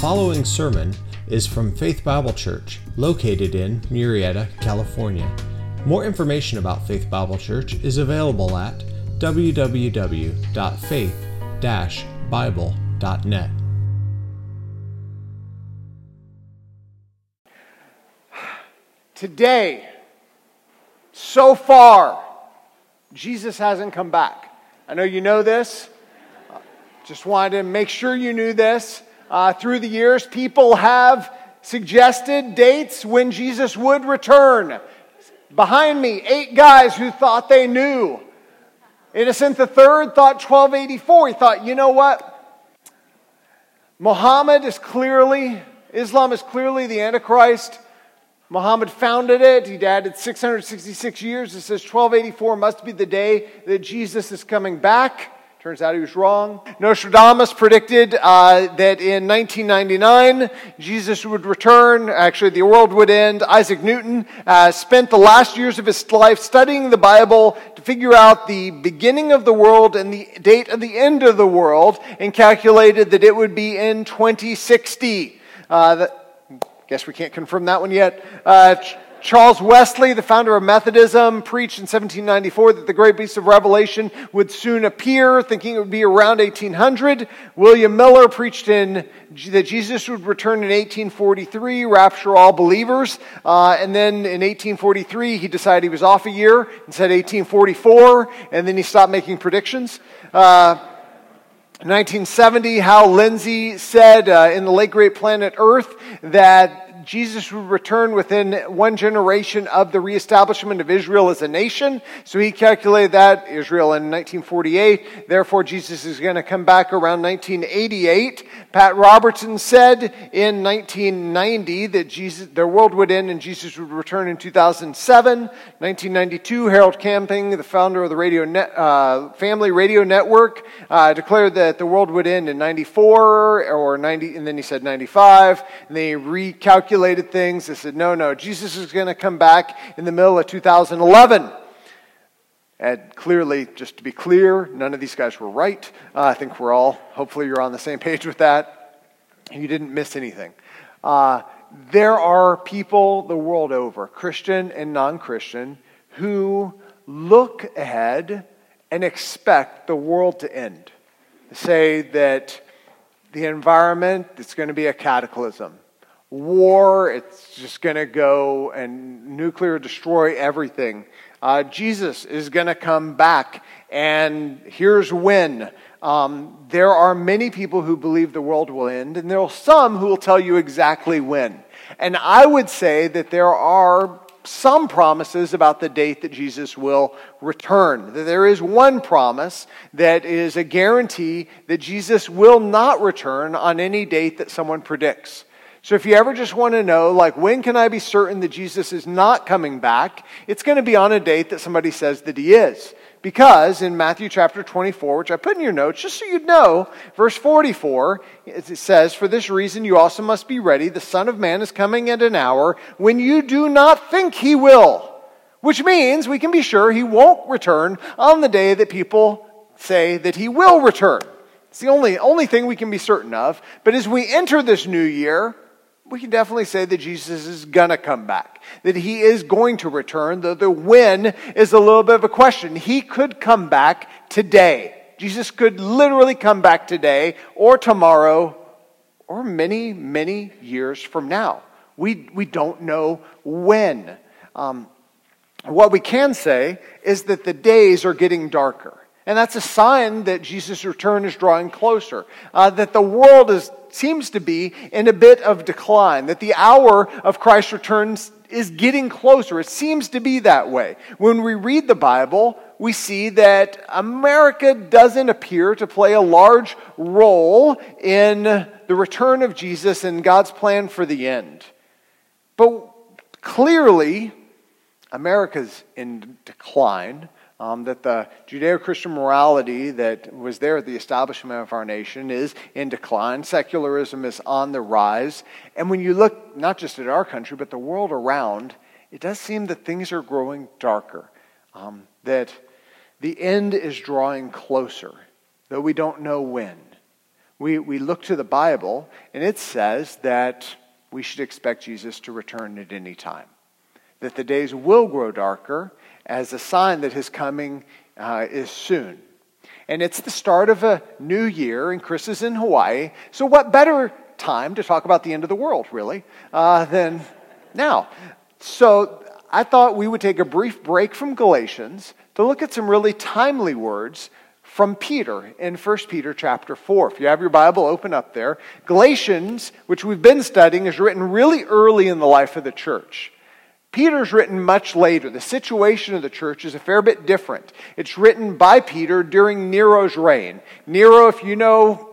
following sermon is from Faith Bible Church, located in Murrieta, California. More information about Faith Bible Church is available at www.faith-bible.net. Today, so far, Jesus hasn't come back. I know you know this. Just wanted to make sure you knew this. Uh, through the years, people have suggested dates when Jesus would return. Behind me, eight guys who thought they knew. Innocent III thought 1284. He thought, you know what? Muhammad is clearly, Islam is clearly the Antichrist. Muhammad founded it. He added 666 years. It says 1284 must be the day that Jesus is coming back. Turns out he was wrong. Nostradamus predicted uh, that in 1999 Jesus would return. Actually, the world would end. Isaac Newton uh, spent the last years of his life studying the Bible to figure out the beginning of the world and the date of the end of the world, and calculated that it would be in 2060. Uh, that, guess we can't confirm that one yet. Charles Wesley, the founder of Methodism, preached in 1794 that the great beast of Revelation would soon appear, thinking it would be around 1800. William Miller preached in that Jesus would return in 1843, rapture all believers. Uh, and then in 1843, he decided he was off a year and said 1844, and then he stopped making predictions. Uh, 1970, Hal Lindsey said uh, in the late great planet Earth that Jesus would return within one generation of the reestablishment of Israel as a nation. So he calculated that Israel in 1948. Therefore, Jesus is going to come back around 1988. Pat Robertson said in 1990 that Jesus, their world would end and Jesus would return in 2007. 1992, Harold Camping, the founder of the radio net, uh, Family Radio Network, uh, declared that the world would end in 94 or 90, and then he said 95, and they recalculated things. They said, no, no, Jesus is going to come back in the middle of 2011. And clearly, just to be clear, none of these guys were right. Uh, I think we're all, hopefully, you're on the same page with that. You didn't miss anything. Uh, there are people the world over, Christian and non Christian, who look ahead and expect the world to end. Say that the environment is going to be a cataclysm. War, it's just going to go and nuclear destroy everything uh, Jesus is going to come back, and here's when. Um, there are many people who believe the world will end, and there are some who will tell you exactly when. And I would say that there are some promises about the date that Jesus will return. There is one promise that is a guarantee that Jesus will not return on any date that someone predicts. So if you ever just want to know, like, when can I be certain that Jesus is not coming back? It's going to be on a date that somebody says that he is. Because in Matthew chapter 24, which I put in your notes, just so you'd know, verse 44, it says, For this reason you also must be ready. The Son of Man is coming at an hour when you do not think he will. Which means we can be sure he won't return on the day that people say that he will return. It's the only, only thing we can be certain of. But as we enter this new year, we can definitely say that Jesus is going to come back, that he is going to return, though the when is a little bit of a question. He could come back today. Jesus could literally come back today or tomorrow or many, many years from now. We, we don't know when. Um, what we can say is that the days are getting darker. And that's a sign that Jesus' return is drawing closer, uh, that the world is seems to be in a bit of decline, that the hour of Christ's return is getting closer. It seems to be that way. When we read the Bible, we see that America doesn't appear to play a large role in the return of Jesus and God's plan for the end. But clearly, America's in decline um, that the Judeo Christian morality that was there at the establishment of our nation is in decline. Secularism is on the rise. And when you look not just at our country, but the world around, it does seem that things are growing darker, um, that the end is drawing closer, though we don't know when. we, we look to the Bible, and it says that we should expect Jesus to return at any time. That the days will grow darker as a sign that his coming uh, is soon. And it's the start of a new year, and Chris is in Hawaii. So, what better time to talk about the end of the world, really, uh, than now? So, I thought we would take a brief break from Galatians to look at some really timely words from Peter in 1 Peter chapter 4. If you have your Bible, open up there. Galatians, which we've been studying, is written really early in the life of the church. Peter's written much later. The situation of the church is a fair bit different. It's written by Peter during Nero's reign. Nero, if you know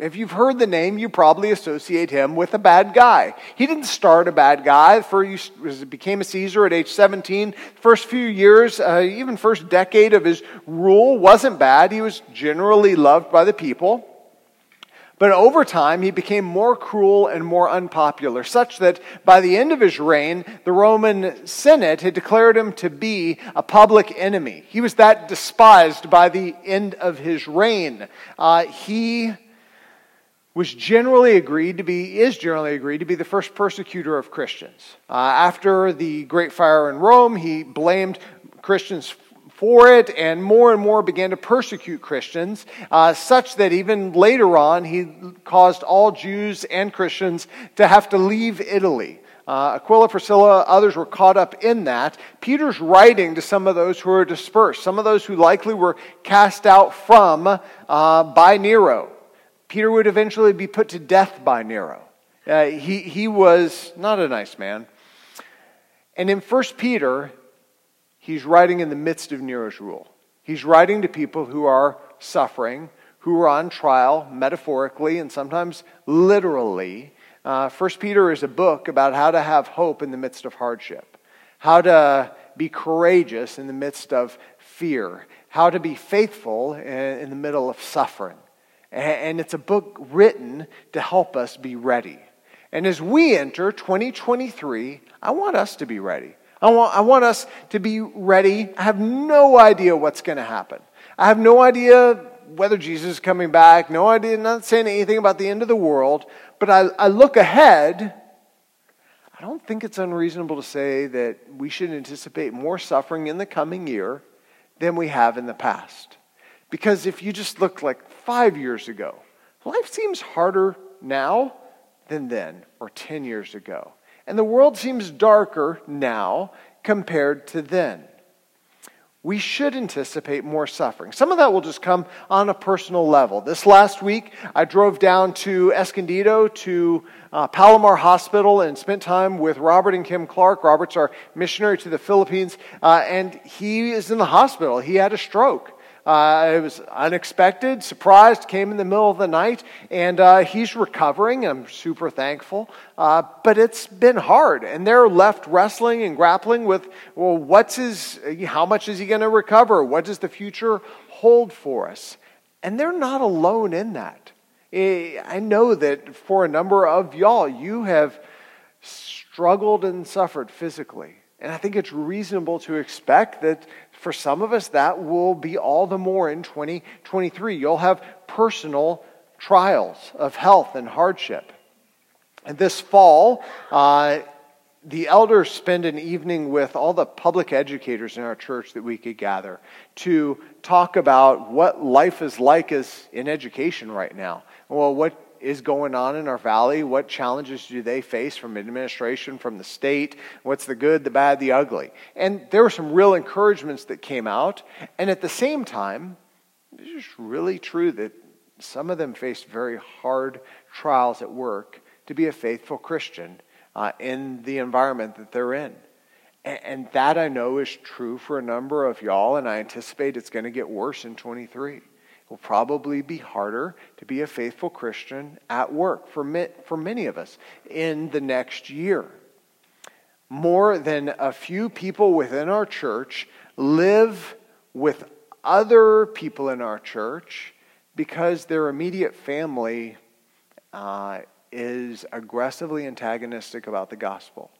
if you've heard the name, you probably associate him with a bad guy. He didn't start a bad guy. For he became a Caesar at age 17. First few years, uh, even first decade of his rule wasn't bad. He was generally loved by the people. But over time, he became more cruel and more unpopular, such that by the end of his reign, the Roman Senate had declared him to be a public enemy. He was that despised by the end of his reign. Uh, he was generally agreed to be, is generally agreed to be the first persecutor of Christians. Uh, after the Great Fire in Rome, he blamed Christians for it and more and more began to persecute Christians, uh, such that even later on he caused all Jews and Christians to have to leave Italy. Uh, Aquila, Priscilla, others were caught up in that. Peter's writing to some of those who are dispersed, some of those who likely were cast out from uh, by Nero. Peter would eventually be put to death by Nero. Uh, he, he was not a nice man. And in 1 Peter, he's writing in the midst of Nero's rule. He's writing to people who are suffering, who are on trial, metaphorically and sometimes literally. Uh, 1 Peter is a book about how to have hope in the midst of hardship, how to be courageous in the midst of fear, how to be faithful in the middle of suffering. And it's a book written to help us be ready. And as we enter 2023, I want us to be ready. I want, I want us to be ready. I have no idea what's going to happen. I have no idea whether Jesus is coming back, no idea, not saying anything about the end of the world, but I, I look ahead. I don't think it's unreasonable to say that we should anticipate more suffering in the coming year than we have in the past. Because if you just look like five years ago, life seems harder now than then, or 10 years ago. And the world seems darker now compared to then. We should anticipate more suffering. Some of that will just come on a personal level. This last week, I drove down to Escondido to uh, Palomar Hospital and spent time with Robert and Kim Clark. Robert's our missionary to the Philippines, uh, and he is in the hospital. He had a stroke. Uh, it was unexpected, surprised, came in the middle of the night, and uh, he's recovering. I'm super thankful. Uh, but it's been hard, and they're left wrestling and grappling with, well, what's his, how much is he going to recover? What does the future hold for us? And they're not alone in that. I know that for a number of y'all, you have struggled and suffered physically. And I think it's reasonable to expect that for some of us, that will be all the more in 2023. You'll have personal trials of health and hardship. And this fall, uh, the elders spend an evening with all the public educators in our church that we could gather to talk about what life is like as in education right now. Well, what is going on in our valley? What challenges do they face from administration, from the state? What's the good, the bad, the ugly? And there were some real encouragements that came out. And at the same time, it's just really true that some of them faced very hard trials at work to be a faithful Christian uh, in the environment that they're in. And, and that I know is true for a number of y'all, and I anticipate it's going to get worse in 23 will probably be harder to be a faithful Christian at work for, for many of us in the next year. More than a few people within our church live with other people in our church because their immediate family uh, is aggressively antagonistic about the gospel.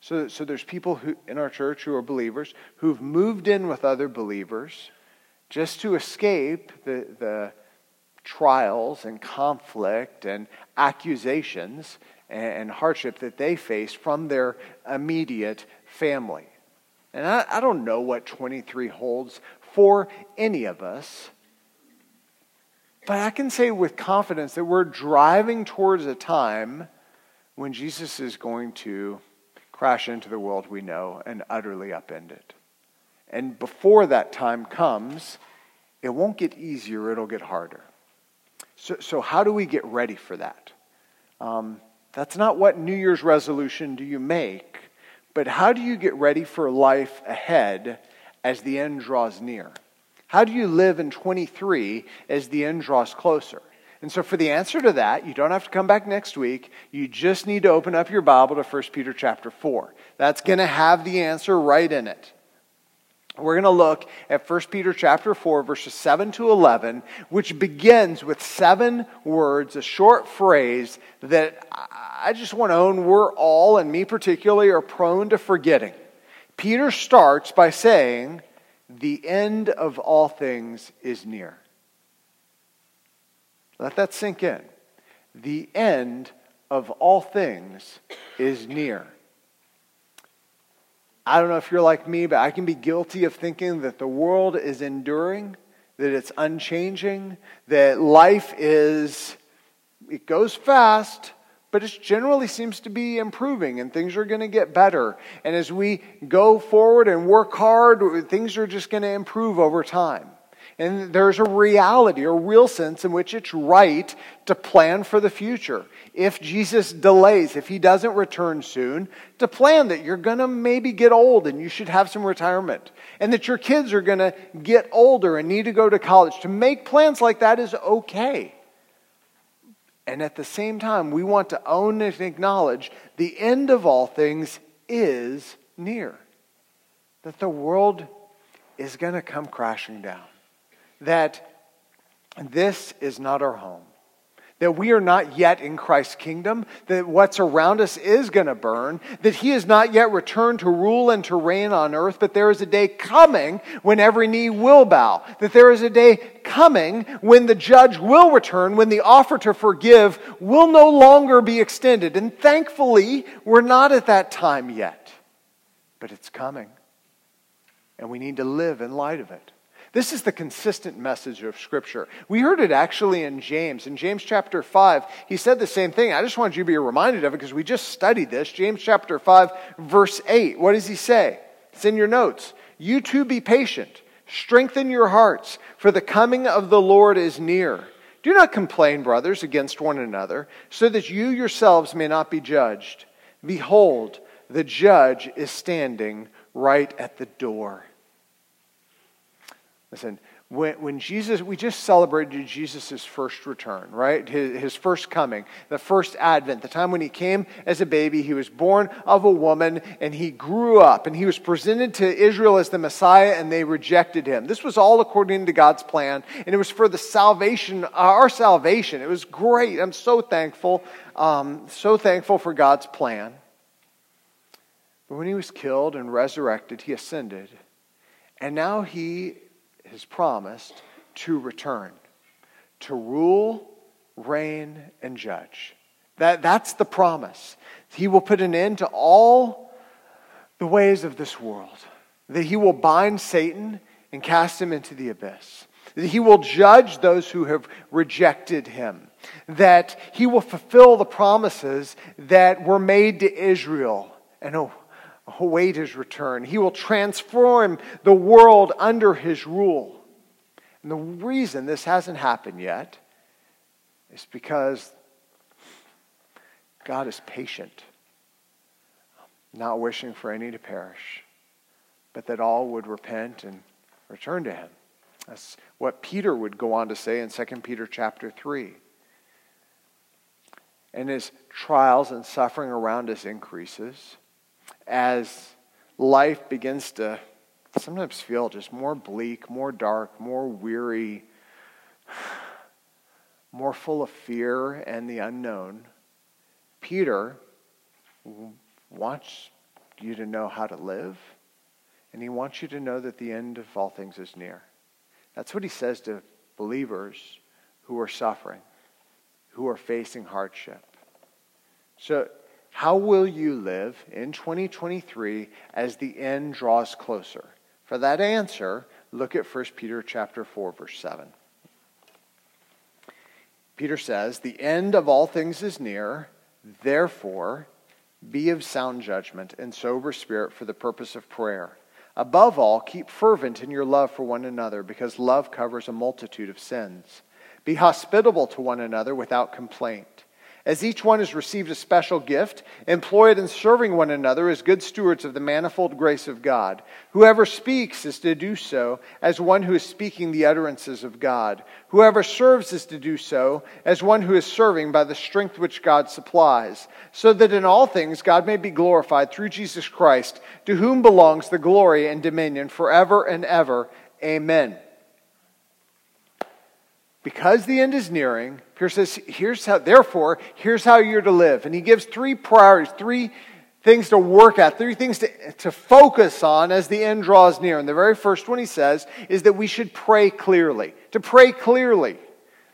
So, so there's people who, in our church who are believers who've moved in with other believers just to escape the, the trials and conflict and accusations and hardship that they face from their immediate family. And I, I don't know what 23 holds for any of us. But I can say with confidence that we're driving towards a time when Jesus is going to crash into the world we know and utterly upend it. And before that time comes, it won't get easier, it'll get harder. So, so how do we get ready for that? Um, that's not what New Year's resolution do you make, but how do you get ready for life ahead as the end draws near? How do you live in 23 as the end draws closer? And so for the answer to that, you don't have to come back next week. You just need to open up your Bible to 1 Peter chapter 4. That's going to have the answer right in it. We're going to look at 1 Peter chapter 4 verses 7 to 11, which begins with seven words, a short phrase that I just want to own we're all and me particularly are prone to forgetting. Peter starts by saying, the end of all things is near. Let that sink in. The end of all things is near. I don't know if you're like me, but I can be guilty of thinking that the world is enduring, that it's unchanging, that life is, it goes fast, but it generally seems to be improving and things are going to get better. And as we go forward and work hard, things are just going to improve over time. And there's a reality, a real sense in which it's right to plan for the future. If Jesus delays, if he doesn't return soon, to plan that you're going to maybe get old and you should have some retirement, and that your kids are going to get older and need to go to college. To make plans like that is okay. And at the same time, we want to own and acknowledge the end of all things is near. That the world is going to come crashing down. That this is not our home that we are not yet in Christ's kingdom, that what's around us is going to burn, that he has not yet returned to rule and to reign on earth, but there is a day coming when every knee will bow, that there is a day coming when the judge will return, when the offer to forgive will no longer be extended. And thankfully, we're not at that time yet, but it's coming. And we need to live in light of it. This is the consistent message of Scripture. We heard it actually in James. In James chapter 5, he said the same thing. I just wanted you to be reminded of it because we just studied this. James chapter 5, verse 8. What does he say? It's in your notes. You too be patient. Strengthen your hearts, for the coming of the Lord is near. Do not complain, brothers, against one another, so that you yourselves may not be judged. Behold, the judge is standing right at the door. Listen, when, when Jesus, we just celebrated Jesus' first return, right? His, his first coming, the first advent, the time when he came as a baby. He was born of a woman and he grew up and he was presented to Israel as the Messiah and they rejected him. This was all according to God's plan and it was for the salvation, our salvation. It was great. I'm so thankful, um, so thankful for God's plan. But when he was killed and resurrected, he ascended. And now he has promised to return, to rule, reign, and judge. That, that's the promise. He will put an end to all the ways of this world, that he will bind Satan and cast him into the abyss, that he will judge those who have rejected him, that he will fulfill the promises that were made to Israel. And oh, await his return. He will transform the world under his rule. And the reason this hasn't happened yet is because God is patient, not wishing for any to perish, but that all would repent and return to him. That's what Peter would go on to say in 2 Peter chapter 3. And as trials and suffering around us increases, as life begins to sometimes feel just more bleak, more dark, more weary, more full of fear and the unknown, Peter wants you to know how to live, and he wants you to know that the end of all things is near. That's what he says to believers who are suffering, who are facing hardship. So, how will you live in 2023 as the end draws closer? For that answer, look at 1 Peter chapter 4 verse 7. Peter says, "The end of all things is near, therefore be of sound judgment and sober spirit for the purpose of prayer." Above all, keep fervent in your love for one another, because love covers a multitude of sins. Be hospitable to one another without complaint. As each one has received a special gift, employ it in serving one another as good stewards of the manifold grace of God. Whoever speaks is to do so as one who is speaking the utterances of God. Whoever serves is to do so as one who is serving by the strength which God supplies, so that in all things God may be glorified through Jesus Christ, to whom belongs the glory and dominion forever and ever. Amen. Because the end is nearing, Peter says, here's how, therefore, here's how you're to live. And he gives three priorities, three things to work at, three things to, to focus on as the end draws near. And the very first one he says is that we should pray clearly. To pray clearly.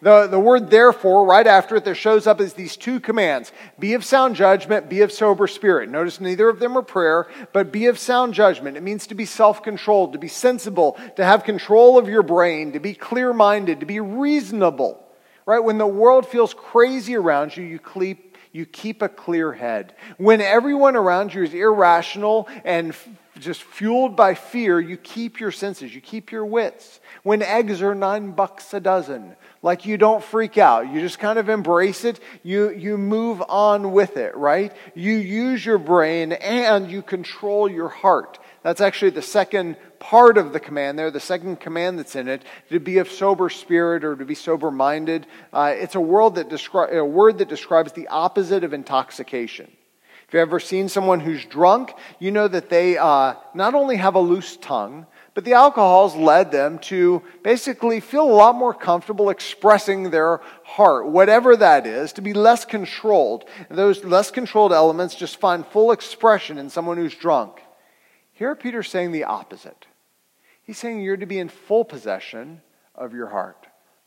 The, the word therefore, right after it, there shows up as these two commands be of sound judgment, be of sober spirit. Notice neither of them are prayer, but be of sound judgment. It means to be self controlled, to be sensible, to have control of your brain, to be clear minded, to be reasonable. Right? When the world feels crazy around you, you keep, you keep a clear head. When everyone around you is irrational and just fueled by fear, you keep your senses, you keep your wits. When eggs are nine bucks a dozen, like you don't freak out. You just kind of embrace it. You, you move on with it, right? You use your brain and you control your heart. That's actually the second part of the command there, the second command that's in it, to be of sober spirit or to be sober minded. Uh, it's a, word that descri- a word that describes the opposite of intoxication. If you've ever seen someone who's drunk, you know that they uh, not only have a loose tongue, but the alcohol's led them to basically feel a lot more comfortable expressing their heart, whatever that is, to be less controlled. those less controlled elements just find full expression in someone who's drunk. Here, Peter's saying the opposite. He's saying you're to be in full possession of your heart,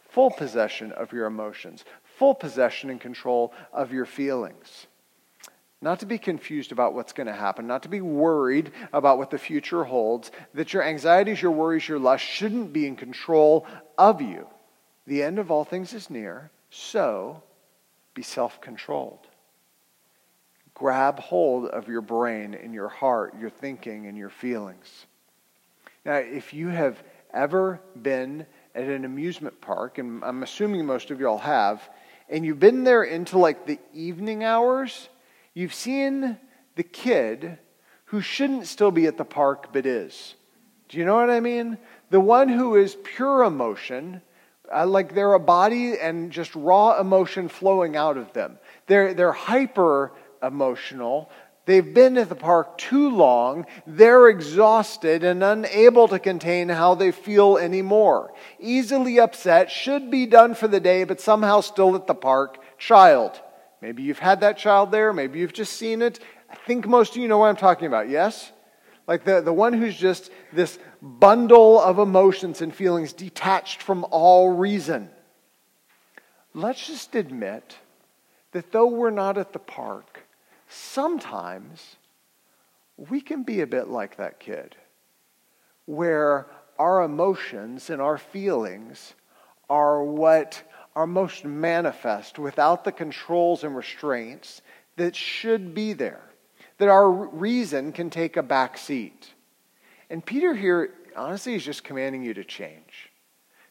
full possession of your emotions, full possession and control of your feelings. Not to be confused about what's going to happen, not to be worried about what the future holds, that your anxieties, your worries, your lust shouldn't be in control of you. The end of all things is near, so be self controlled. Grab hold of your brain and your heart, your thinking and your feelings. Now, if you have ever been at an amusement park, and I'm assuming most of y'all have, and you've been there into like the evening hours, You've seen the kid who shouldn't still be at the park but is. Do you know what I mean? The one who is pure emotion, uh, like they're a body and just raw emotion flowing out of them. They're, they're hyper emotional. They've been at the park too long. They're exhausted and unable to contain how they feel anymore. Easily upset, should be done for the day, but somehow still at the park. Child. Maybe you've had that child there. Maybe you've just seen it. I think most of you know what I'm talking about, yes? Like the, the one who's just this bundle of emotions and feelings detached from all reason. Let's just admit that though we're not at the park, sometimes we can be a bit like that kid, where our emotions and our feelings are what are most manifest without the controls and restraints that should be there, that our reason can take a back seat. And Peter here, honestly, is just commanding you to change.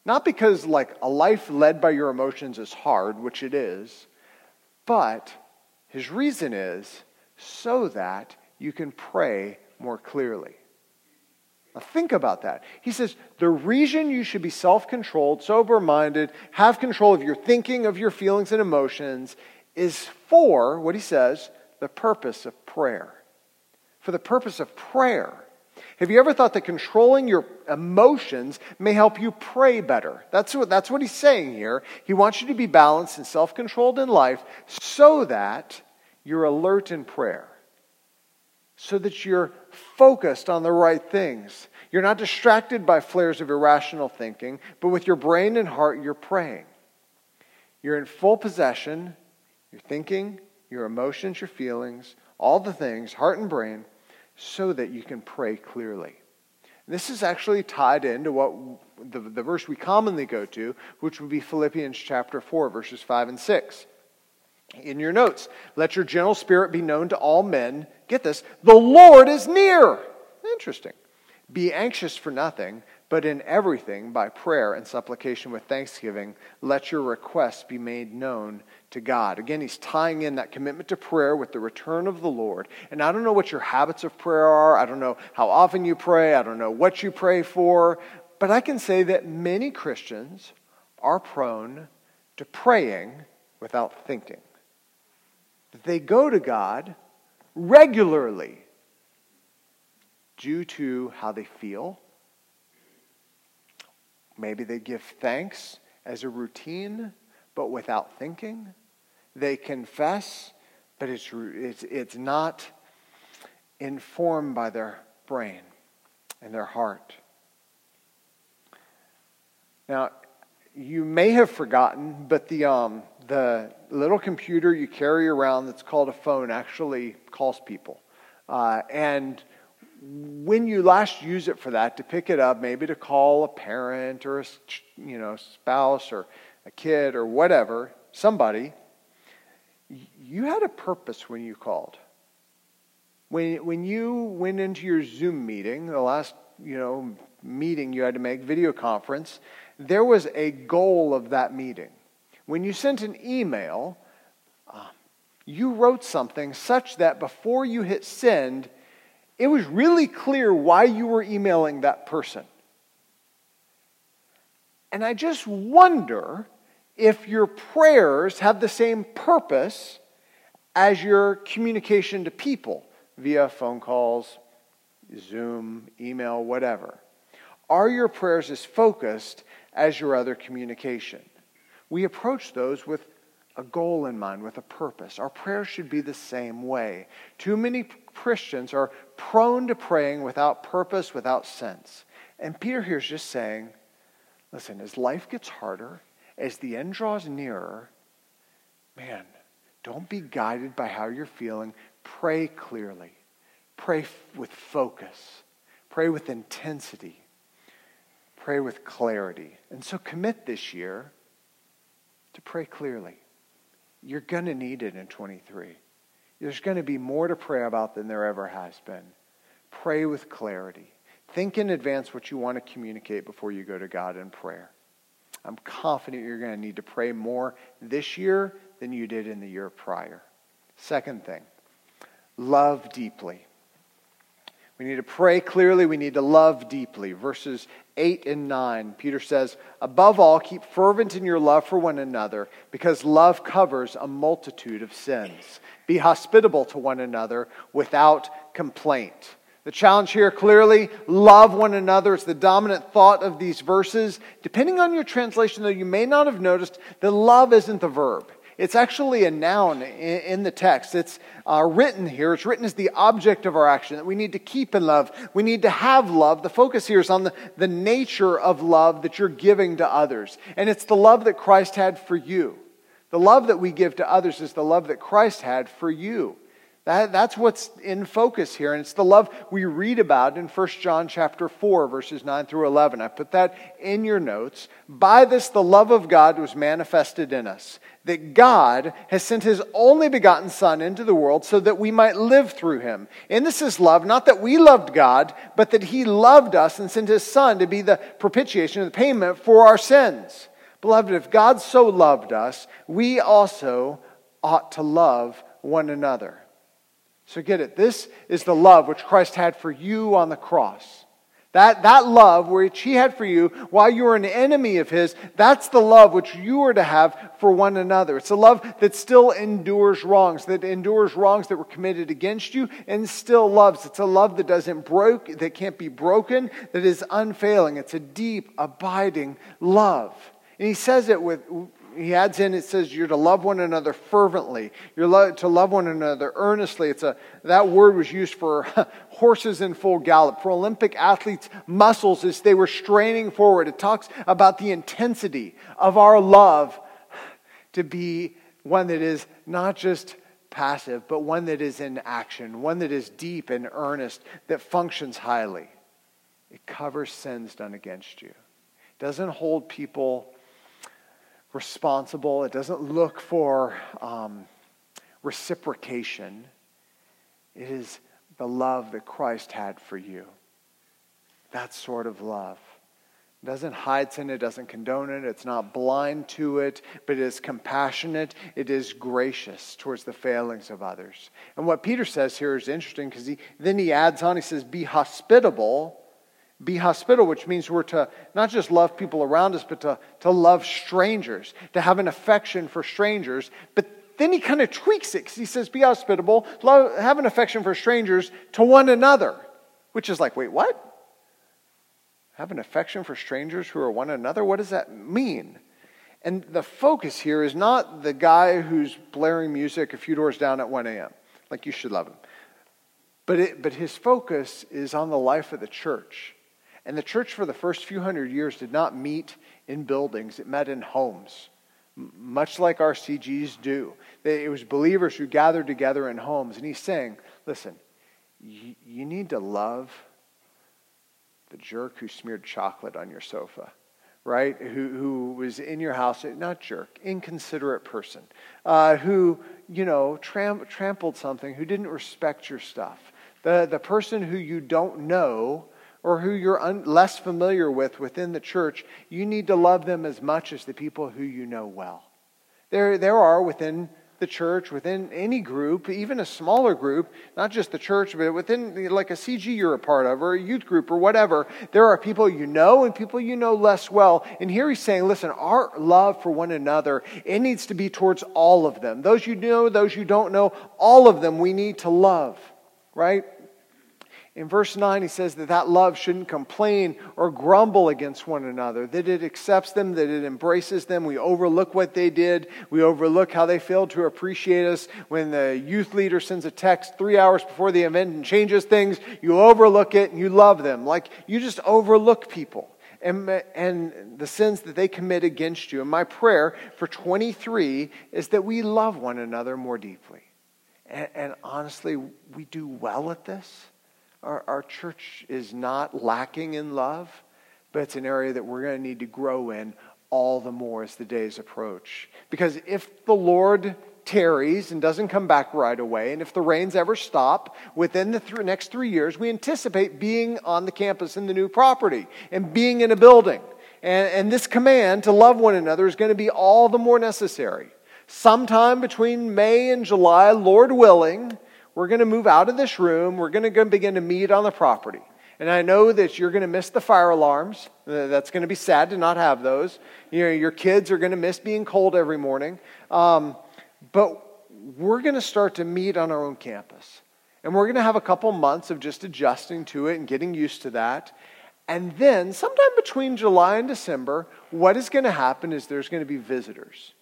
Not because, like, a life led by your emotions is hard, which it is, but his reason is so that you can pray more clearly. Now think about that. He says the reason you should be self controlled, sober minded, have control of your thinking, of your feelings and emotions is for, what he says, the purpose of prayer. For the purpose of prayer. Have you ever thought that controlling your emotions may help you pray better? That's what, that's what he's saying here. He wants you to be balanced and self controlled in life so that you're alert in prayer so that you're focused on the right things. You're not distracted by flares of irrational thinking, but with your brain and heart, you're praying. You're in full possession. Your thinking, your emotions, your feelings, all the things, heart and brain, so that you can pray clearly. This is actually tied into what the, the verse we commonly go to, which would be Philippians chapter 4, verses 5 and 6. In your notes, let your gentle spirit be known to all men. Get this, the Lord is near. Interesting. Be anxious for nothing, but in everything, by prayer and supplication with thanksgiving, let your requests be made known to God. Again, he's tying in that commitment to prayer with the return of the Lord. And I don't know what your habits of prayer are. I don't know how often you pray. I don't know what you pray for. But I can say that many Christians are prone to praying without thinking. That they go to God regularly due to how they feel Maybe they give thanks as a routine, but without thinking. They confess, but it's, it's, it's not informed by their brain and their heart. Now, you may have forgotten, but the, um, the little computer you carry around that's called a phone actually calls people. Uh, and when you last use it for that, to pick it up, maybe to call a parent or a you know, spouse or a kid or whatever, somebody, you had a purpose when you called. When, when you went into your Zoom meeting, the last you know, meeting you had to make, video conference, there was a goal of that meeting. When you sent an email, uh, you wrote something such that before you hit send, it was really clear why you were emailing that person. And I just wonder if your prayers have the same purpose as your communication to people via phone calls, Zoom, email, whatever. Are your prayers as focused as your other communication? We approach those with a goal in mind, with a purpose. Our prayers should be the same way. Too many Christians are prone to praying without purpose, without sense. And Peter here is just saying, listen, as life gets harder, as the end draws nearer, man, don't be guided by how you're feeling. Pray clearly. Pray with focus. Pray with intensity. Pray with clarity. And so commit this year to pray clearly. You're going to need it in 23. There's going to be more to pray about than there ever has been. Pray with clarity. Think in advance what you want to communicate before you go to God in prayer. I'm confident you're going to need to pray more this year than you did in the year prior. Second thing, love deeply. We need to pray clearly. We need to love deeply. Verses 8 and 9, Peter says, Above all, keep fervent in your love for one another, because love covers a multitude of sins. Be hospitable to one another without complaint. The challenge here clearly love one another is the dominant thought of these verses. Depending on your translation, though, you may not have noticed that love isn't the verb. It's actually a noun in, the text. It's uh, written here. It's written as the object of our action that we need to keep in love. We need to have love. The focus here is on the, the nature of love that you're giving to others. And it's the love that Christ had for you. The love that we give to others is the love that Christ had for you. That, that's what's in focus here. And it's the love we read about in 1 John chapter 4, verses 9 through 11. I put that in your notes. By this, the love of God was manifested in us, that God has sent his only begotten Son into the world so that we might live through him. And this is love, not that we loved God, but that he loved us and sent his Son to be the propitiation, and the payment for our sins. Beloved, if God so loved us, we also ought to love one another. So get it. This is the love which Christ had for you on the cross. That, that love which he had for you while you were an enemy of his, that's the love which you are to have for one another. It's a love that still endures wrongs, that endures wrongs that were committed against you and still loves. It's a love that doesn't broke, that can't be broken, that is unfailing. It's a deep, abiding love. And he says it with, he adds in, it says you're to love one another fervently. You're to love one another earnestly. It's a, that word was used for horses in full gallop, for Olympic athletes' muscles as they were straining forward. It talks about the intensity of our love to be one that is not just passive, but one that is in action, one that is deep and earnest, that functions highly. It covers sins done against you. It doesn't hold people responsible. It doesn't look for um, reciprocation. It is the love that Christ had for you. That sort of love. It doesn't hide sin, it doesn't condone it, it's not blind to it, but it is compassionate, it is gracious towards the failings of others. And what Peter says here is interesting because he, then he adds on, he says, Be hospitable. Be hospitable, which means we're to not just love people around us, but to, to love strangers, to have an affection for strangers. But then he kind of tweaks it he says, Be hospitable, love, have an affection for strangers to one another, which is like, wait, what? Have an affection for strangers who are one another? What does that mean? And the focus here is not the guy who's blaring music a few doors down at 1 a.m. Like you should love him. But, it, but his focus is on the life of the church. And the church for the first few hundred years did not meet in buildings, it met in homes, much like our CGs do. It was believers who gathered together in homes. And he's saying, listen, you, need to love the jerk who smeared chocolate on your sofa, right? Who, who was in your house, not jerk, inconsiderate person, uh, who, you know, tram, trampled something, who didn't respect your stuff. The, the person who you don't know or who you're un, less familiar with within the church, you need to love them as much as the people who you know well. There, there are within the church, within any group, even a smaller group, not just the church, but within like a CG you're a part of, or a youth group, or whatever, there are people you know and people you know less well. And here he's saying, listen, our love for one another, it needs to be towards all of them. Those you know, those you don't know, all of them we need to love, right? In verse 9, he says that that love shouldn't complain or grumble against one another, that it accepts them, that it embraces them. We overlook what they did. We overlook how they failed to appreciate us. When the youth leader sends a text three hours before the event and changes things, you overlook it and you love them. Like you just overlook people. And, and the sins that they commit against you. And my prayer for 23 is that we love one another more deeply. and, and honestly, we do well at this our, our church is not lacking in love, but it's an area that we're going to need to grow in all the more as the days approach. Because if the Lord tarries and doesn't come back right away, and if the rains ever stop within the th- next three years, we anticipate being on the campus in the new property and being in a building. And, and this command to love one another is going to be all the more necessary. Sometime between May and July, Lord willing, we're going to move out of this room. We're going to begin to meet on the property. And I know that you're going to miss the fire alarms. Uh, that's going to be sad to not have those. You know, your kids are going to miss being cold every morning. Um, but we're going to start to meet on our own campus. And we're going to have a couple months of just adjusting to it and getting used to that. And then, sometime between July and December, what is going to happen is there's going to be visitors,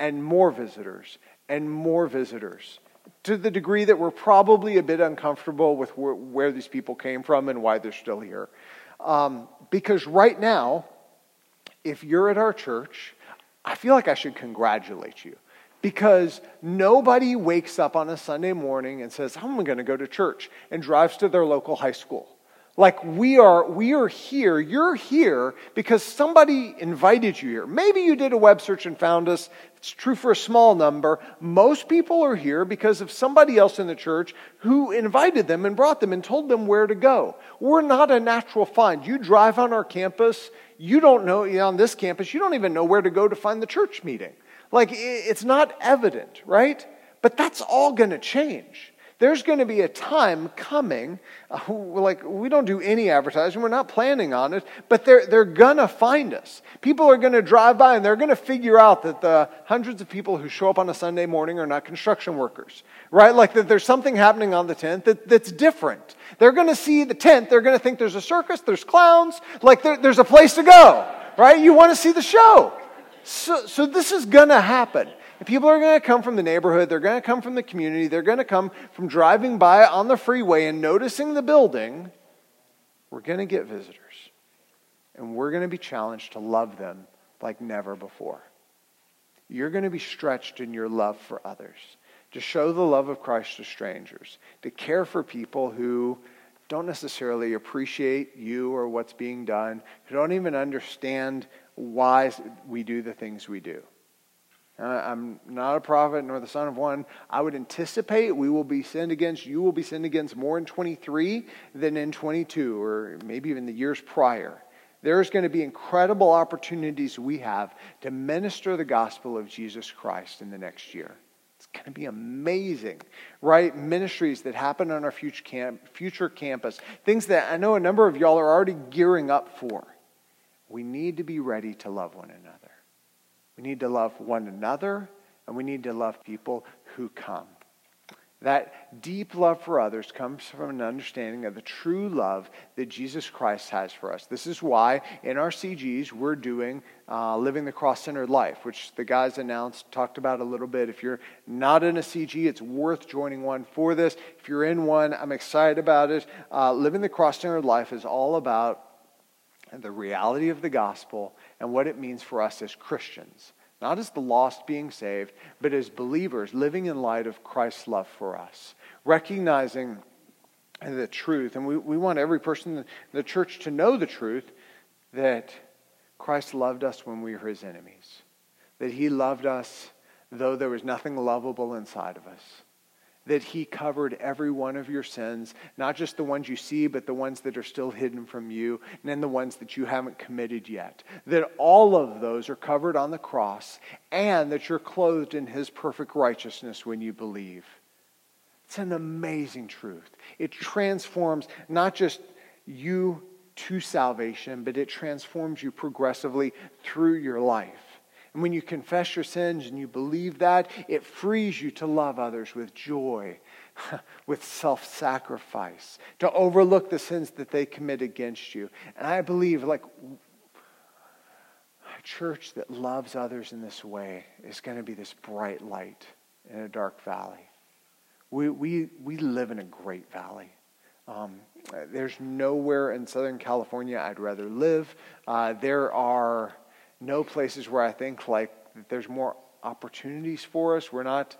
and more visitors, and more visitors to the degree that we're probably a bit uncomfortable with where, where these people came from and why they're still here. Um, because right now, if you're at our church, I feel like I should congratulate you. Because nobody wakes up on a Sunday morning and says, I'm going to go to church and drives to their local high school. Like we are, we are here. You're here because somebody invited you here. Maybe you did a web search and found us. It's true for a small number. Most people are here because of somebody else in the church who invited them and brought them and told them where to go. We're not a natural find. You drive on our campus, you don't know, on this campus, you don't even know where to go to find the church meeting. Like it's not evident, right? But that's all going to change. There's going to be a time coming, uh, like we don't do any advertising, we're not planning on it, but they're, they're going to find us. People are going to drive by and they're going to figure out that the hundreds of people who show up on a Sunday morning are not construction workers, right? Like that there's something happening on the tent that, that's different. They're going to see the tent, they're going to think there's a circus, there's clowns, like there, there's a place to go, right? You want to see the show. So, so this is going to happen. And people are going to come from the neighborhood, they're going to come from the community, they're going to come from driving by on the freeway and noticing the building. We're going to get visitors. And we're going to be challenged to love them like never before. you're going to be stretched in your love for others, to show the love of Christ to strangers, to care for people who don't necessarily appreciate you or what's being done, who don't even understand why we do the things we do. I'm not a prophet nor the son of one. I would anticipate we will be sinned against, you will be sinned against more in 23 than in 22, or maybe even the years prior. There's going to be incredible opportunities we have to minister the gospel of Jesus Christ in the next year. It's going to be amazing, right? Ministries that happen on our future, camp, future campus, things that I know a number of y'all are already gearing up for. We need to be ready to love one another. We need to love one another, and we need to love people who come. That deep love for others comes from an understanding of the true love that Jesus Christ has for us. This is why in our CGs we're doing uh, Living the Cross Centered Life, which the guys announced, talked about a little bit. If you're not in a CG, it's worth joining one for this. If you're in one, I'm excited about it. Uh, Living the Cross Centered Life is all about the reality of the gospel and what it means for us as Christians. Not as the lost being saved, but as believers living in light of Christ's love for us. Recognizing the truth, and we, we want every person in the church to know the truth that Christ loved us when we were his enemies, that he loved us though there was nothing lovable inside of us that He covered every one of your sins, not just the ones you see, but the ones that are still hidden from you, and then the ones that you haven't committed yet. That all of those are covered on the cross, and that you're clothed in His perfect righteousness when you believe. It's an amazing truth. It transforms not just you to salvation, but it transforms you progressively through your life. And when you confess your sins and you believe that, it frees you to love others with joy, with self sacrifice, to overlook the sins that they commit against you. And I believe, like, a church that loves others in this way is going to be this bright light in a dark valley. We, we, we live in a great valley. Um, there's nowhere in Southern California I'd rather live. Uh, there are know places where I think like there's more opportunities for us. We're not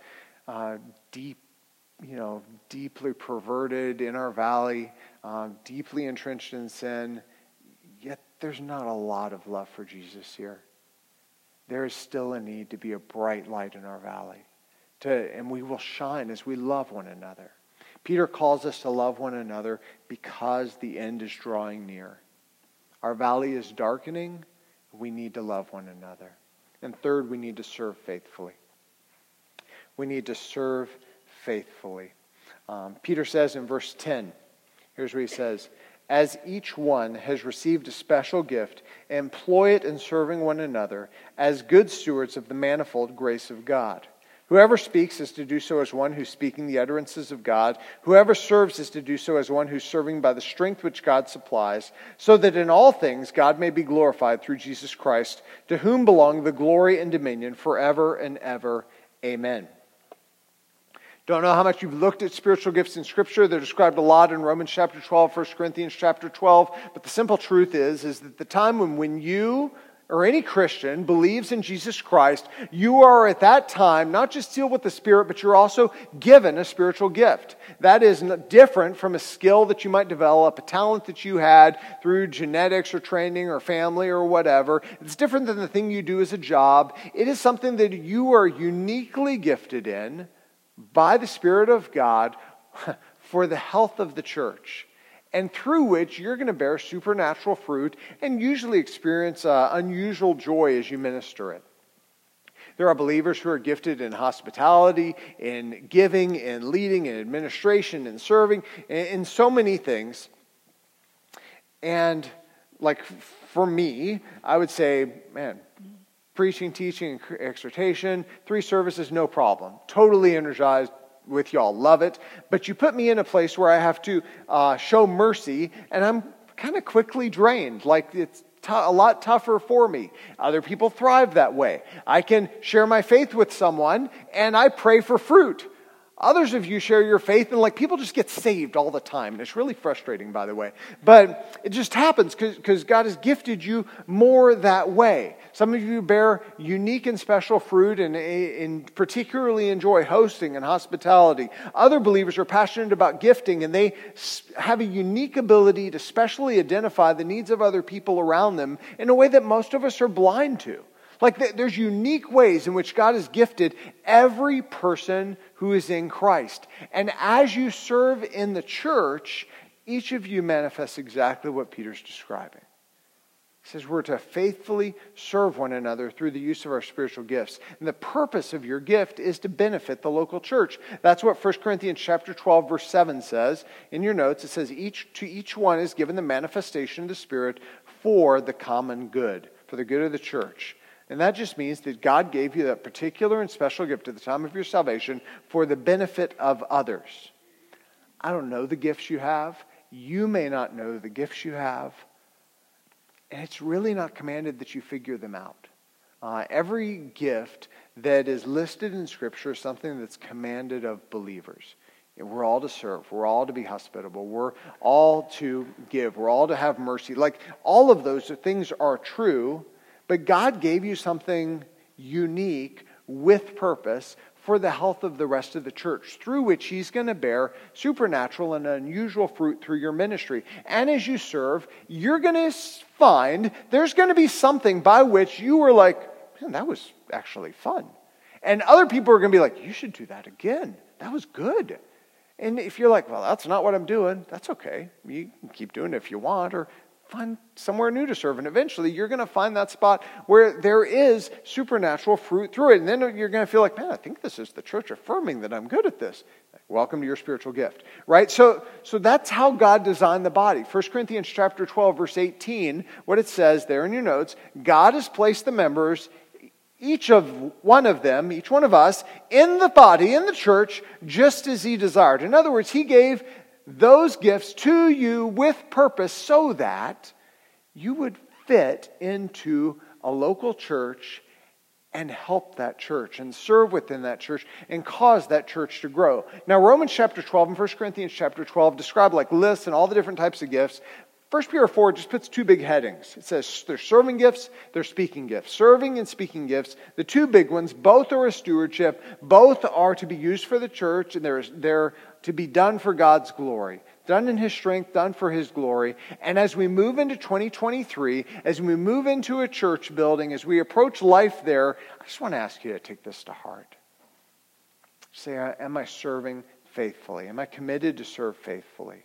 uh, deep, you know, deeply perverted in our valley, um, deeply entrenched in sin. Yet there's not a lot of love for Jesus here. There is still a need to be a bright light in our valley, to, and we will shine as we love one another. Peter calls us to love one another because the end is drawing near. Our valley is darkening we need to love one another. And third, we need to serve faithfully. We need to serve faithfully. Um, Peter says in verse 10, here's what he says As each one has received a special gift, employ it in serving one another as good stewards of the manifold grace of God. Whoever speaks is to do so as one who's speaking the utterances of God. Whoever serves is to do so as one who's serving by the strength which God supplies, so that in all things God may be glorified through Jesus Christ, to whom belong the glory and dominion forever and ever. Amen. Don't know how much you've looked at spiritual gifts in Scripture. They're described a lot in Romans chapter 12, 1 Corinthians chapter 12. But the simple truth is, is that the time when, when you or any Christian believes in Jesus Christ, you are at that time not just sealed with the Spirit, but you're also given a spiritual gift. That is different from a skill that you might develop, a talent that you had through genetics or training or family or whatever. It's different than the thing you do as a job. It is something that you are uniquely gifted in by the Spirit of God for the health of the church and through which you're going to bear supernatural fruit and usually experience uh, unusual joy as you minister it. There are believers who are gifted in hospitality, in giving, in leading, in administration, in serving, in, so many things. And, like, for me, I would say, man, preaching, teaching, exhortation, three services, no problem. Totally energized, with y'all. Love it. But you put me in a place where I have to uh, show mercy, and I'm kind of quickly drained. Like it's t- a lot tougher for me. Other people thrive that way. I can share my faith with someone, and I pray for fruit. Others of you share your faith, and like people just get saved all the time. And it's really frustrating, by the way. But it just happens because God has gifted you more that way. Some of you bear unique and special fruit and, eh, and particularly enjoy hosting and hospitality. Other believers are passionate about gifting, and they have a unique ability to specially identify the needs of other people around them in a way that most of us are blind to. Like there's unique ways in which God has gifted every person who is in Christ. And as you serve in the church, each of you manifests exactly what Peter's describing. He says we're to faithfully serve one another through the use of our spiritual gifts. And the purpose of your gift is to benefit the local church. That's what 1 Corinthians chapter 12 verse 7 says. In your notes it says each to each one is given the manifestation of the spirit for the common good, for the good of the church. And that just means that God gave you that particular and special gift at the time of your salvation for the benefit of others. I don't know the gifts you have. You may not know the gifts you have. And it's really not commanded that you figure them out. Uh, every gift that is listed in Scripture is something that's commanded of believers. We're all to serve. We're all to be hospitable. We're all to give. We're all to have mercy. Like all of those things are true but God gave you something unique with purpose for the health of the rest of the church, through which He's going to bear supernatural and unusual fruit through your ministry. And as you serve, you're going to find there's going to be something by which you were like, man, that was actually fun. And other people are going to be like, you should do that again. That was good. And if you're like, well, that's not what I'm doing, that's okay. You can keep doing it if you want, or find somewhere new to serve. And eventually you're going to find that spot where there is supernatural fruit through it. And then you're going to feel like, man, I think this is the church affirming that I'm good at this. Welcome to your spiritual gift. Right? So, so that's how God designed the body. 1 Corinthians chapter 12, verse 18, what it says there in your notes, God has placed the members each of one of them, each one of us, in the body, in the church, just as he desired. In other words, he gave those gifts to you with purpose so that you would fit into a local church and help that church and serve within that church and cause that church to grow. Now, Romans chapter 12 and 1 Corinthians chapter 12 describe like lists and all the different types of gifts. First Peter 4 just puts two big headings. It says there's serving gifts, there's speaking gifts. Serving and speaking gifts, the two big ones, both are a stewardship, both are to be used for the church, and they're, they're to be done for God's glory. Done in His strength, done for His glory. And as we move into 2023, as we move into a church building, as we approach life there, I just want to ask you to take this to heart. Say, Am I serving faithfully? Am I committed to serve faithfully?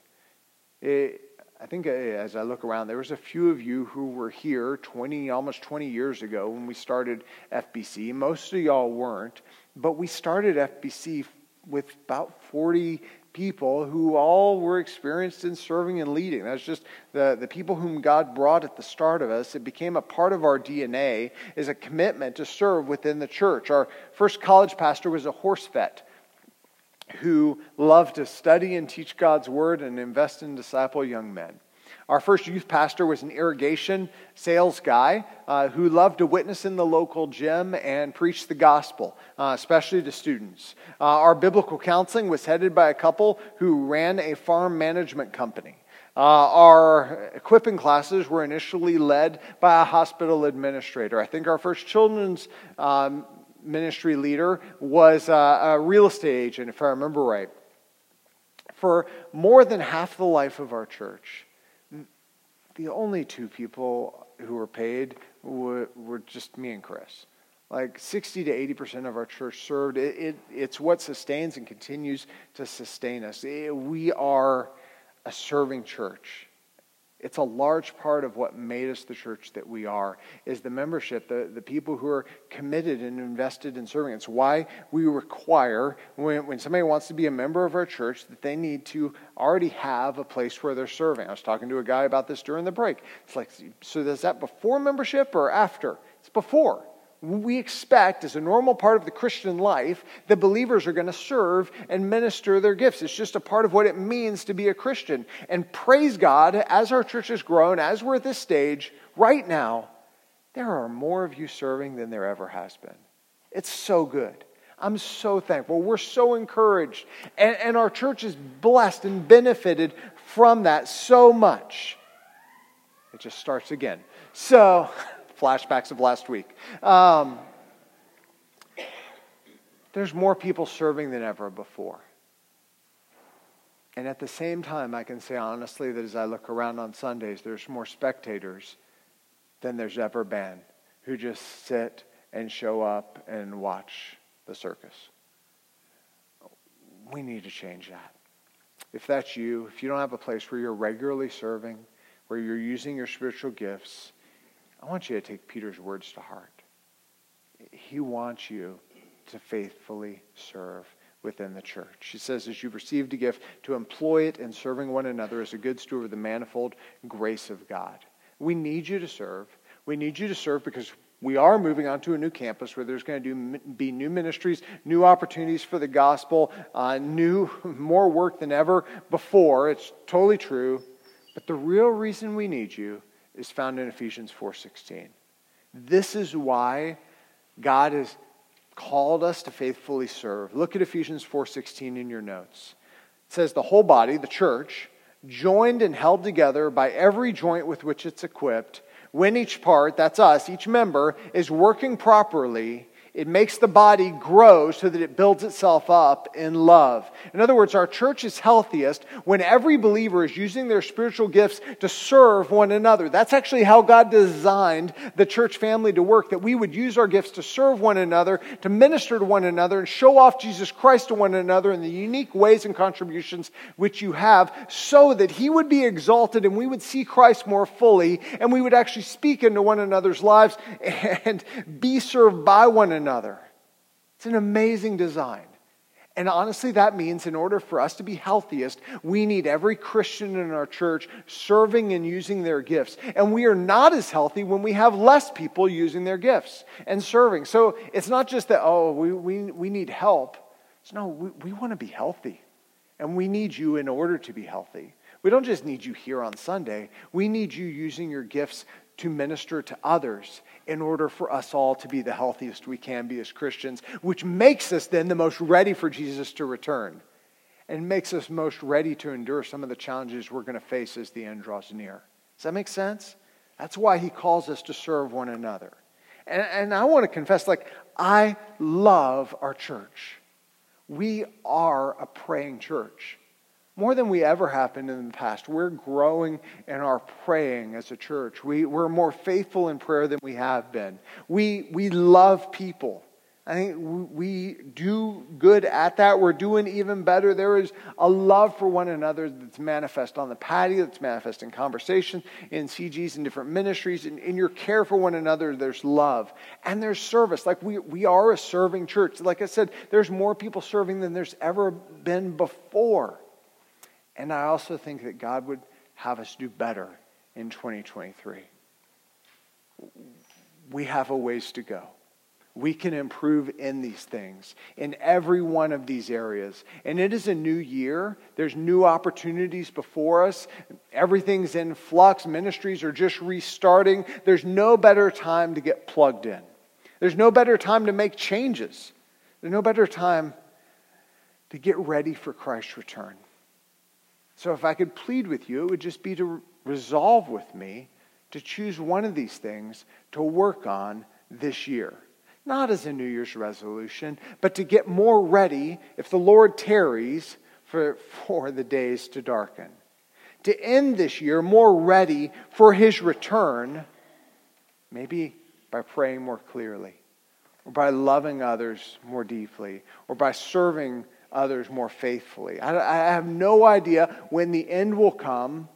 It, I think uh, as I look around, there was a few of you who were here 20, almost 20 years ago when we started FBC. Most of y'all weren't, but we started FBC with about 40 people who all were experienced in serving and leading. That's just the, the people whom God brought at the start of us. It became a part of our DNA is a commitment to serve within the church. Our first college pastor was a horse vet who loved to study and teach God's word and invest in disciple young men. Our first youth pastor was an irrigation sales guy uh, who loved to witness in the local gym and preach the gospel, uh, especially to students. Uh, our biblical counseling was headed by a couple who ran a farm management company. Uh, our equipping classes were initially led by a hospital administrator. I think our first children's um, ministry leader was a, a real estate agent, if I remember right. For more than half the life of our church, the only two people who were paid were, were just me and Chris. Like 60 to 80% of our church served. It, it, it's what sustains and continues to sustain us. It, we are a serving church. It's a large part of what made us the church that we are, is the membership, the, the people who are committed and invested in serving. It's why we require, when, when somebody wants to be a member of our church, that they need to already have a place where they're serving. I was talking to a guy about this during the break. It's like, so is that before membership or after? It's before we expect, as a normal part of the Christian life, that believers are going to serve and minister their gifts. It's just a part of what it means to be a Christian. And praise God, as our church has grown, as we're at this stage, right now, there are more of you serving than there ever has been. It's so good. I'm so thankful. We're so encouraged. And, and our church is blessed and benefited from that so much. It just starts again. So, flashbacks of last week. Um, there's more people serving than ever before. And at the same time, I can say honestly that as I look around on Sundays, there's more spectators than there's ever been who just sit and show up and watch the circus. We need to change that. If that's you, if you don't have a place where you're regularly serving, where you're using your spiritual gifts, I want you to take Peter's words to heart. He wants you to faithfully serve within the church. He says, as you've received a gift, to employ it in serving one another as a good steward of the manifold grace of God. We need you to serve. We need you to serve because we are moving on to a new campus where there's going to do, be new ministries, new opportunities for the gospel, uh, new, more work than ever before. It's totally true. But the real reason we need you is found in Ephesians 4:16. This is why God has called us to faithfully serve. Look at Ephesians 4:16 in your notes. It says the whole body, the church, joined and held together by every joint with which it's equipped, when each part, that's us, each member is working properly, it makes the body grow so that it builds itself up in love. In other words, our church is healthiest when every believer is using their spiritual gifts to serve one another. That's actually how God designed the church family to work, that we would use our gifts to serve one another, to minister to one another, and show off Jesus Christ to one another in the unique ways and contributions which you have, so that He would be exalted and we would see Christ more fully, and we would actually speak into one another's lives and be served by one another another. It's an amazing design. And honestly, that means in order for us to be healthiest, we need every Christian in our church serving and using their gifts. And we are not as healthy when we have less people using their gifts and serving. So it's not just that, oh, we, we, we need help. It's no, we, we want to be healthy. And we need you in order to be healthy. We don't just need you here on Sunday, we need you using your gifts to minister to others in order for us all to be the healthiest we can be as Christians, which makes us then the most ready for Jesus to return and makes us most ready to endure some of the challenges we're going to face as the end draws near. Does that make sense? That's why he calls us to serve one another. And, and I want to confess, like, I love our church. We are a praying church more than we ever have been in the past. We're growing in our praying as a church. We, we're more faithful in prayer than we have been. We, we love people. I think we do good at that. We're doing even better. There is a love for one another that's manifest on the patio, that's manifest in conversation, in CGs, in different ministries. In, in your care for one another, there's love. And there's service. Like we, we are a serving church. Like I said, there's more people serving than there's ever been before. And I also think that God would have us do better in 2023. We have a ways to go. We can improve in these things, in every one of these areas. And it is a new year. There's new opportunities before us. Everything's in flux. Ministries are just restarting. There's no better time to get plugged in. There's no better time to make changes. There's no better time to get ready for Christ's return. So if I could plead with you, it would just be to resolve with me to choose one of these things to work on this year. Not as a New Year's resolution, but to get more ready if the Lord tarries for, for the days to darken. To end this year more ready for his return, maybe by praying more clearly, or by loving others more deeply, or by serving others more faithfully. I, I have no idea when the end will come,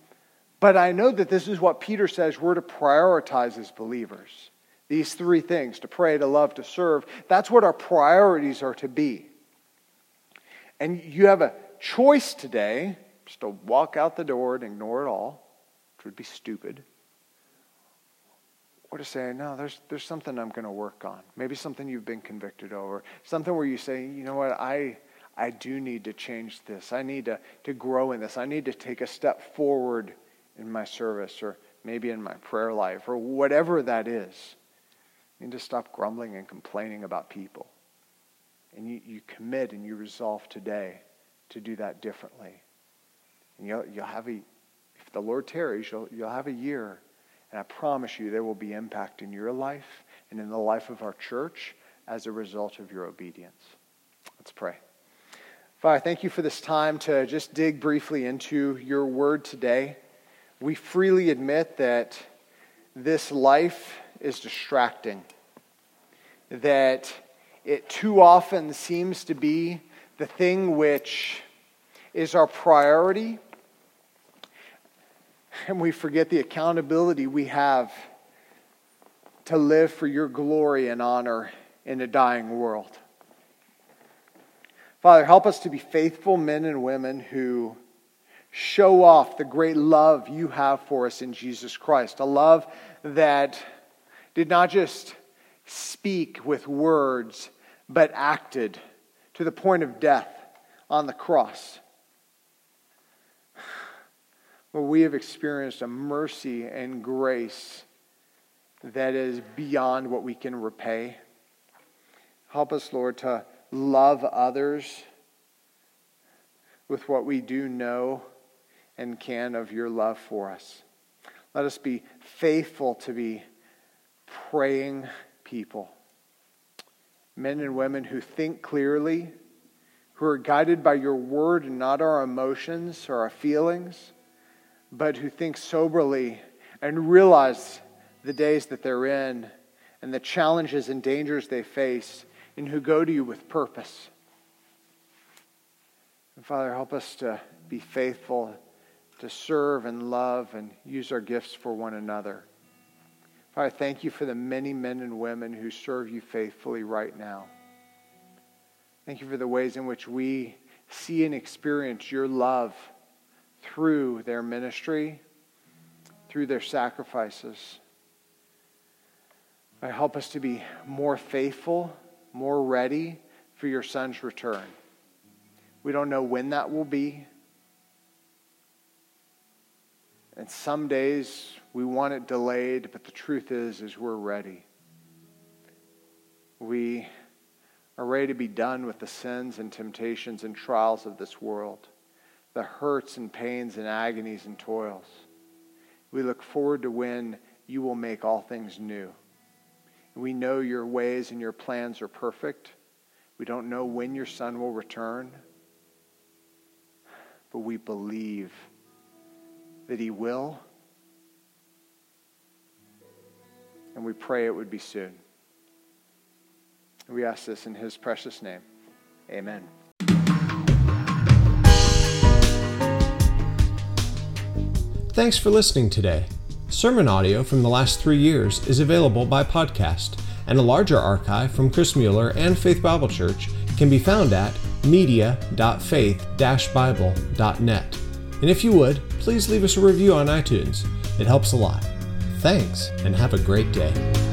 but I know that this is what Peter says we're to prioritize as believers. These three things to pray, to love, to serve. That's what our priorities are to be. And you have a choice today just to walk out the door and ignore it all, which would be stupid. Or to say, no, there's, there's something I'm going to work on. Maybe something you've been convicted over. Something where you say, you know what, I, I do need to change this. I need to, to grow in this. I need to take a step forward in my service or maybe in my prayer life or whatever that is. I need to stop grumbling and complaining about people and you, you commit and you resolve today to do that differently. And you'll, you'll have a, if the Lord tarries, you'll, you'll have a year. And I promise you there will be impact in your life and in the life of our church as a result of your obedience. Let's pray. Father, thank you for this time to just dig briefly into your word today. We freely admit that this life is distracting, that it too often seems to be the thing which is our priority, and we forget the accountability we have to live for your glory and honor in a dying world. Father, help us to be faithful men and women who show off the great love you have for us in Jesus Christ, a love that did not just speak with words but acted to the point of death on the cross. Where we have experienced a mercy and grace that is beyond what we can repay. Help us, Lord, to love others with what we do know and can of your love for us. Let us be faithful to be praying people men and women who think clearly, who are guided by your word and not our emotions or our feelings, but who think soberly and realize the days that they're in and the challenges and dangers they face, and who go to you with purpose. And Father, help us to be faithful, to serve and love and use our gifts for one another. Father, thank you for the many men and women who serve you faithfully right now. Thank you for the ways in which we see and experience your love through their ministry, through their sacrifices. Help us to be more faithful, more ready for your son's return. We don't know when that will be. And some days we want it delayed, but the truth is is we're ready. We are ready to be done with the sins and temptations and trials of this world, the hurts and pains and agonies and toils. We look forward to when you will make all things new. We know your ways and your plans are perfect. We don't know when your son will return, but we believe that He will. And we pray it would be soon. We ask this in His precious name. Amen. Thanks for listening today. Sermon audio from the last three years is available by podcast, and a larger archive from Chris Mueller and Faith Bible Church can be found at media.faith-bible.net. And if you would, please leave us a review on iTunes. It helps a lot. Thanks, and have a great day.